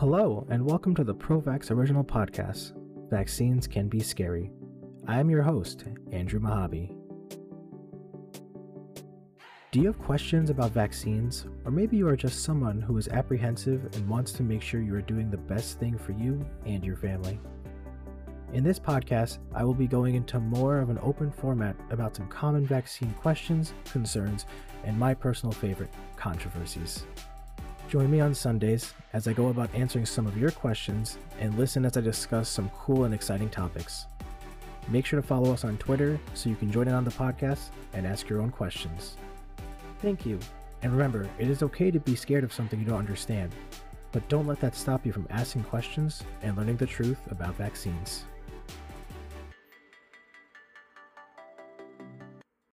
Hello, and welcome to the ProVax Original Podcast Vaccines Can Be Scary. I am your host, Andrew Mahabi. Do you have questions about vaccines, or maybe you are just someone who is apprehensive and wants to make sure you are doing the best thing for you and your family? In this podcast, I will be going into more of an open format about some common vaccine questions, concerns, and my personal favorite, controversies. Join me on Sundays as I go about answering some of your questions and listen as I discuss some cool and exciting topics. Make sure to follow us on Twitter so you can join in on the podcast and ask your own questions. Thank you. And remember, it is okay to be scared of something you don't understand, but don't let that stop you from asking questions and learning the truth about vaccines.